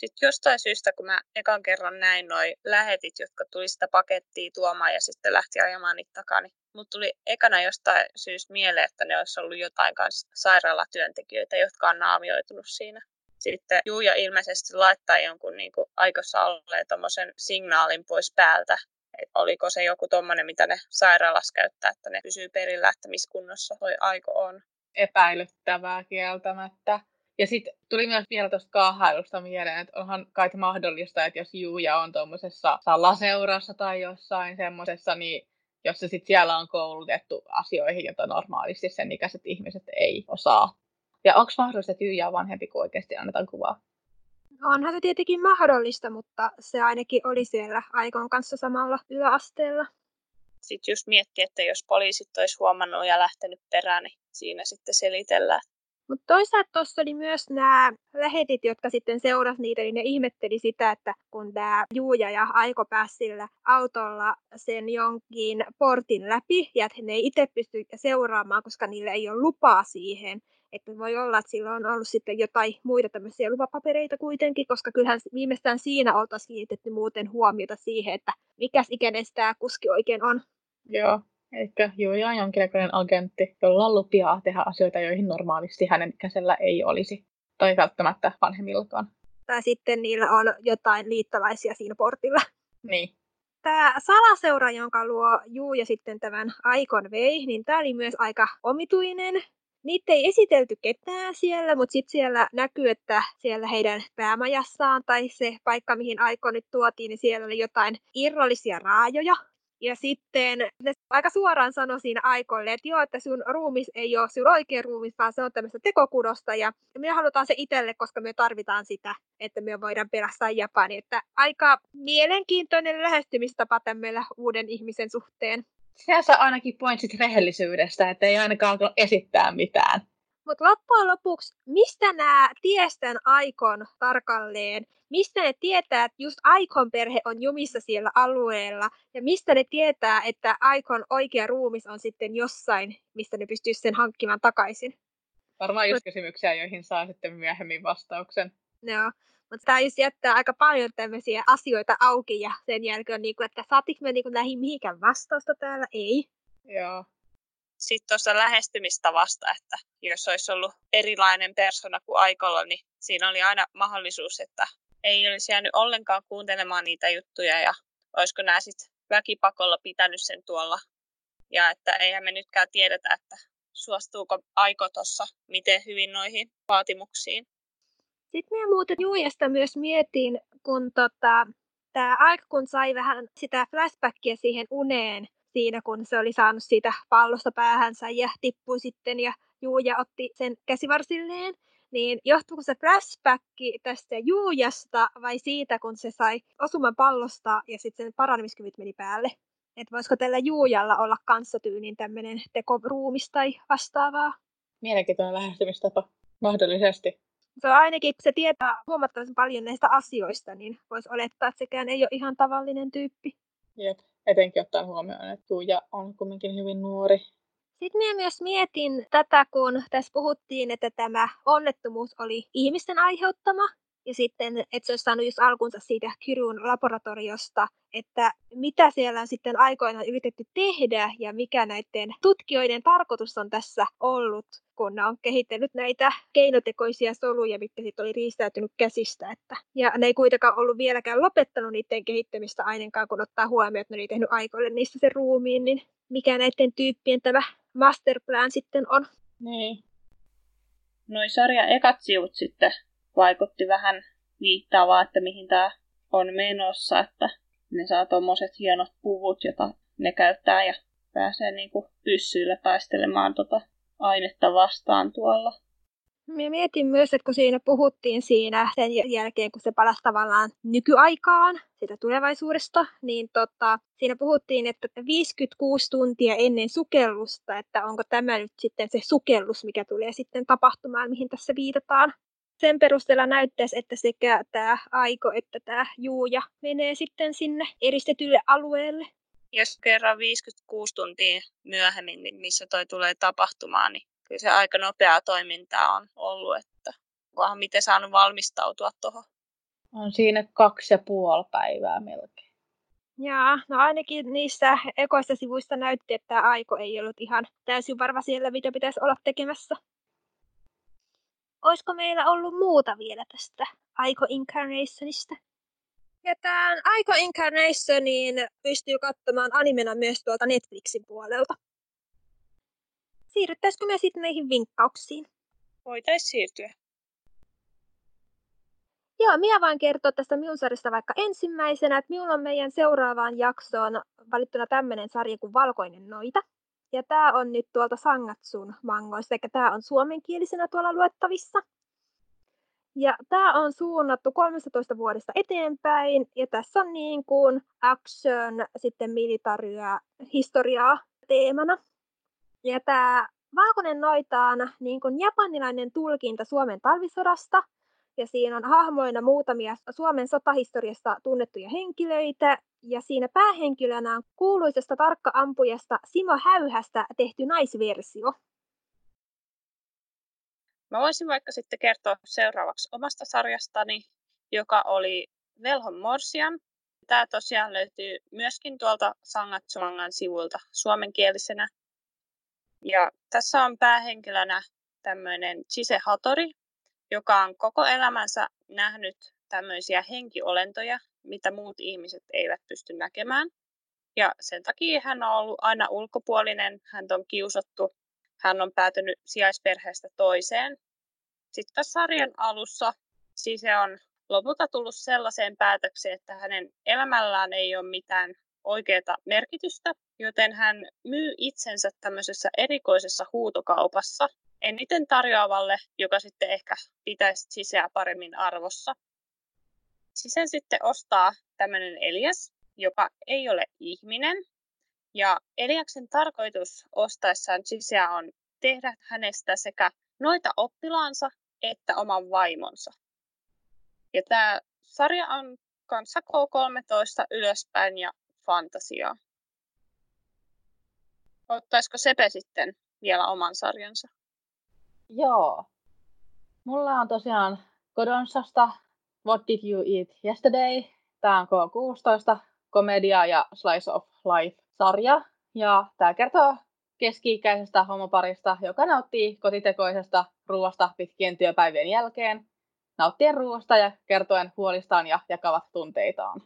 C: Sitten jostain syystä, kun mä ekan kerran näin noi lähetit, jotka tuli sitä pakettia tuomaan ja sitten lähti ajamaan niitä takaa, niin mut tuli ekana jostain syystä mieleen, että ne olisi ollut jotain kanssa sairaalatyöntekijöitä, jotka on naamioitunut siinä. Sitten Juuja ilmeisesti laittaa jonkun niin kuin aikossa olleen signaalin pois päältä, et oliko se joku tuommoinen, mitä ne sairaalassa käyttää, että ne pysyy perillä, että missä kunnossa toi aiko on.
A: Epäilyttävää kieltämättä. Ja sitten tuli myös vielä tuosta kaahailusta mieleen, että onhan kai mahdollista, että jos Juuja on tuommoisessa salaseurassa tai jossain semmoisessa, niin jos se sitten siellä on koulutettu asioihin, joita normaalisti sen ikäiset ihmiset ei osaa. Ja onko mahdollista, että Juuja on vanhempi kuin oikeasti annetaan kuvaa?
B: Onhan se tietenkin mahdollista, mutta se ainakin oli siellä Aikon kanssa samalla yläasteella.
C: Sitten just miettiä, että jos poliisit olisi huomannut ja lähtenyt perään, niin siinä sitten selitellään.
B: Mutta toisaalta tuossa oli myös nämä lähetit, jotka sitten seurasi niitä, niin ne ihmetteli sitä, että kun tämä Juuja ja Aiko pääsi sillä autolla sen jonkin portin läpi, ja että ne ei itse pysty seuraamaan, koska niillä ei ole lupaa siihen, että voi olla, että sillä on ollut sitten jotain muita tämmöisiä luvapapereita kuitenkin, koska kyllähän viimeistään siinä oltaisiin kiinnitetty muuten huomiota siihen, että mikäs ikäinen tämä kuski oikein on.
A: Joo, Eli Juja on jonkinlainen agentti, jolla on lupia tehdä asioita, joihin normaalisti hänen ikäisellä ei olisi, tai välttämättä vanhemmillakaan.
B: Tai sitten niillä on jotain liittolaisia siinä portilla.
A: Niin.
B: Tämä salaseura, jonka luo Juu ja sitten tämän Aikon vei, niin tämä oli myös aika omituinen. Niitä ei esitelty ketään siellä, mutta sitten siellä näkyy, että siellä heidän päämajassaan tai se paikka, mihin Aiko nyt tuotiin, niin siellä oli jotain irrallisia raajoja. Ja sitten ne aika suoraan sanoi siinä aikoille, että joo, että sun ruumis ei ole sun oikea ruumis, vaan se on tämmöistä tekokudosta. Ja me halutaan se itselle, koska me tarvitaan sitä, että me voidaan pelastaa Japani. Että aika mielenkiintoinen lähestymistapa tämmöillä uuden ihmisen suhteen.
A: Sehän saa ainakin pointsit rehellisyydestä, että ei ainakaan esittää mitään.
B: Mutta loppujen lopuksi, mistä nämä tiestän Aikon tarkalleen, mistä ne tietää, että just Aikon perhe on jumissa siellä alueella, ja mistä ne tietää, että Aikon oikea ruumis on sitten jossain, mistä ne pystyy sen hankkimaan takaisin?
A: Varmaan just kysymyksiä, joihin saa sitten myöhemmin vastauksen.
B: Joo, mutta tämä just jättää aika paljon tämmöisiä asioita auki, ja sen jälkeen niin kuin, että saatiinko me niin kuin näihin mihinkään vastausta täällä? Ei.
A: Joo
C: sitten tuossa lähestymistavasta, että jos olisi ollut erilainen persona kuin Aikolla, niin siinä oli aina mahdollisuus, että ei olisi jäänyt ollenkaan kuuntelemaan niitä juttuja ja olisiko nämä sitten väkipakolla pitänyt sen tuolla. Ja että eihän me nytkään tiedetä, että suostuuko Aiko tuossa miten hyvin noihin vaatimuksiin.
B: Sitten minä muuten Juijasta myös mietin, kun tota, tämä Aiko kun sai vähän sitä flashbackia siihen uneen, siinä, kun se oli saanut siitä pallosta päähänsä ja tippui sitten ja Juuja otti sen käsivarsilleen. Niin johtuuko se flashback tästä Juujasta vai siitä, kun se sai osuman pallosta ja sitten sen paranemiskyvyt meni päälle? Että voisiko tällä Juujalla olla kanssatyynin tämmöinen tekoruumis tai vastaavaa?
A: Mielenkiintoinen lähestymistapa, mahdollisesti.
B: Se on ainakin, se tietää huomattavasti paljon näistä asioista, niin voisi olettaa, että sekään ei ole ihan tavallinen tyyppi.
A: Jep etenkin ottaen huomioon, että Tuija on kuitenkin hyvin nuori.
B: Sitten minä myös mietin tätä, kun tässä puhuttiin, että tämä onnettomuus oli ihmisten aiheuttama, ja sitten, että se olisi saanut just alkunsa siitä Kirun laboratoriosta, että mitä siellä on sitten aikoinaan yritetty tehdä ja mikä näiden tutkijoiden tarkoitus on tässä ollut, kun ne on kehittänyt näitä keinotekoisia soluja, mitkä sitten oli riistäytynyt käsistä. Että, ja ne ei kuitenkaan ollut vieläkään lopettanut niiden kehittämistä ainakaan, kun ottaa huomioon, että ne oli tehnyt aikoille niistä sen ruumiin, niin mikä näiden tyyppien tämä masterplan sitten on.
C: Niin. Noin sarjan ekat sivut sitten vaikutti vähän viittaavaa, että mihin tämä on menossa, että ne saa tuommoiset hienot puvut, jota ne käyttää ja pääsee niinku pyssyillä taistelemaan tota ainetta vastaan tuolla.
B: Mä mietin myös, että kun siinä puhuttiin siinä sen jälkeen, kun se palasi tavallaan nykyaikaan, sitä tulevaisuudesta, niin tota, siinä puhuttiin, että 56 tuntia ennen sukellusta, että onko tämä nyt sitten se sukellus, mikä tulee sitten tapahtumaan, mihin tässä viitataan. Sen perusteella näyttäisi, että sekä tämä Aiko että tämä Juuja menee sitten sinne eristetylle alueelle.
C: Jos kerran 56 tuntia myöhemmin, niin missä toi tulee tapahtumaan, niin kyllä se aika nopeaa toimintaa on ollut, että onhan miten saanut valmistautua tuohon.
A: On siinä kaksi ja puoli päivää melkein.
B: Jaa, no ainakin niissä ekoista sivuista näytti, että Aiko ei ollut ihan täysin varma siellä, mitä pitäisi olla tekemässä. Olisiko meillä ollut muuta vielä tästä Aiko Incarnationista? Ja tämän Aiko Incarnationin pystyy katsomaan animena myös tuolta Netflixin puolelta. Siirryttäisikö me sitten näihin vinkkauksiin?
C: Voitaisiin siirtyä.
B: Joo, minä vaan kertoa tästä minun sarjasta vaikka ensimmäisenä, että minulla on meidän seuraavaan jaksoon valittuna tämmöinen sarja kuin Valkoinen noita. Ja tämä on nyt tuolta Sangatsun mangoista, eli tämä on suomenkielisenä tuolla luettavissa. Ja tämä on suunnattu 13 vuodesta eteenpäin, ja tässä on niin kuin action, sitten militaria, historiaa teemana. Ja tämä Valkoinen noita on niin kuin japanilainen tulkinta Suomen talvisodasta, ja siinä on hahmoina muutamia Suomen sotahistoriasta tunnettuja henkilöitä, ja siinä päähenkilönä on kuuluisesta tarkka-ampujasta Simo Häyhästä tehty naisversio.
C: Mä voisin vaikka sitten kertoa seuraavaksi omasta sarjastani, joka oli Velhon Morsian. Tämä tosiaan löytyy myöskin tuolta Sangatsumangan sivulta suomenkielisenä. Ja tässä on päähenkilönä tämmöinen Chise Hatori, joka on koko elämänsä nähnyt tämmöisiä henkiolentoja, mitä muut ihmiset eivät pysty näkemään. Ja sen takia hän on ollut aina ulkopuolinen, hän on kiusattu, hän on päätynyt sijaisperheestä toiseen. Sitten sarjan alussa siis se on lopulta tullut sellaiseen päätökseen, että hänen elämällään ei ole mitään oikeaa merkitystä, joten hän myy itsensä tämmöisessä erikoisessa huutokaupassa eniten tarjoavalle, joka sitten ehkä pitäisi sisää paremmin arvossa. Sisen sitten ostaa tämmöinen Elias, joka ei ole ihminen. Ja Eliaksen tarkoitus ostaessaan sisään on tehdä hänestä sekä noita oppilaansa että oman vaimonsa. Ja tämä sarja on kanssa K13 ylöspäin ja fantasiaa. Ottaisiko Sepe sitten vielä oman sarjansa?
A: Joo. Mulla on tosiaan Kodonsasta What Did You Eat Yesterday? Tämä on K16 komedia ja Slice of Life-sarja. Ja tämä kertoo keski-ikäisestä homoparista, joka nauttii kotitekoisesta ruoasta pitkien työpäivien jälkeen, nauttien ruoasta ja kertoen huolistaan ja jakavat tunteitaan.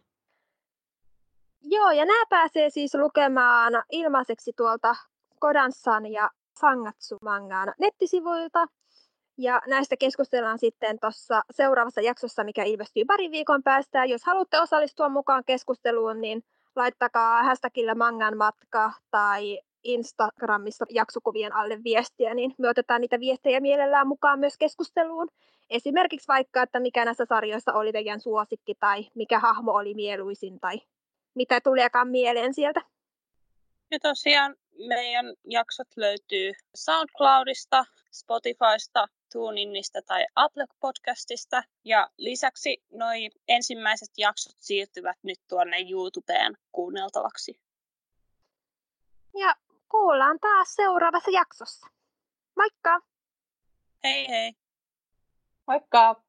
B: Joo, ja nämä pääsee siis lukemaan ilmaiseksi tuolta Kodanssan ja Sangatsu mangaan nettisivuilta. Ja näistä keskustellaan sitten tuossa seuraavassa jaksossa, mikä ilmestyy pari viikon päästä. Jos haluatte osallistua mukaan keskusteluun, niin laittakaa hashtagillä mangan matka tai Instagramissa jaksokuvien alle viestiä, niin me otetaan niitä viestejä mielellään mukaan myös keskusteluun. Esimerkiksi vaikka, että mikä näissä sarjoissa oli teidän suosikki tai mikä hahmo oli mieluisin tai mitä tuleekaan mieleen sieltä.
C: Ja tosiaan meidän jaksot löytyy SoundCloudista, Spotifysta, TuneInista tai Apple Podcastista. Ja lisäksi noi ensimmäiset jaksot siirtyvät nyt tuonne YouTubeen kuunneltavaksi.
B: Ja kuullaan taas seuraavassa jaksossa. Moikka!
C: Hei hei!
A: Moikka!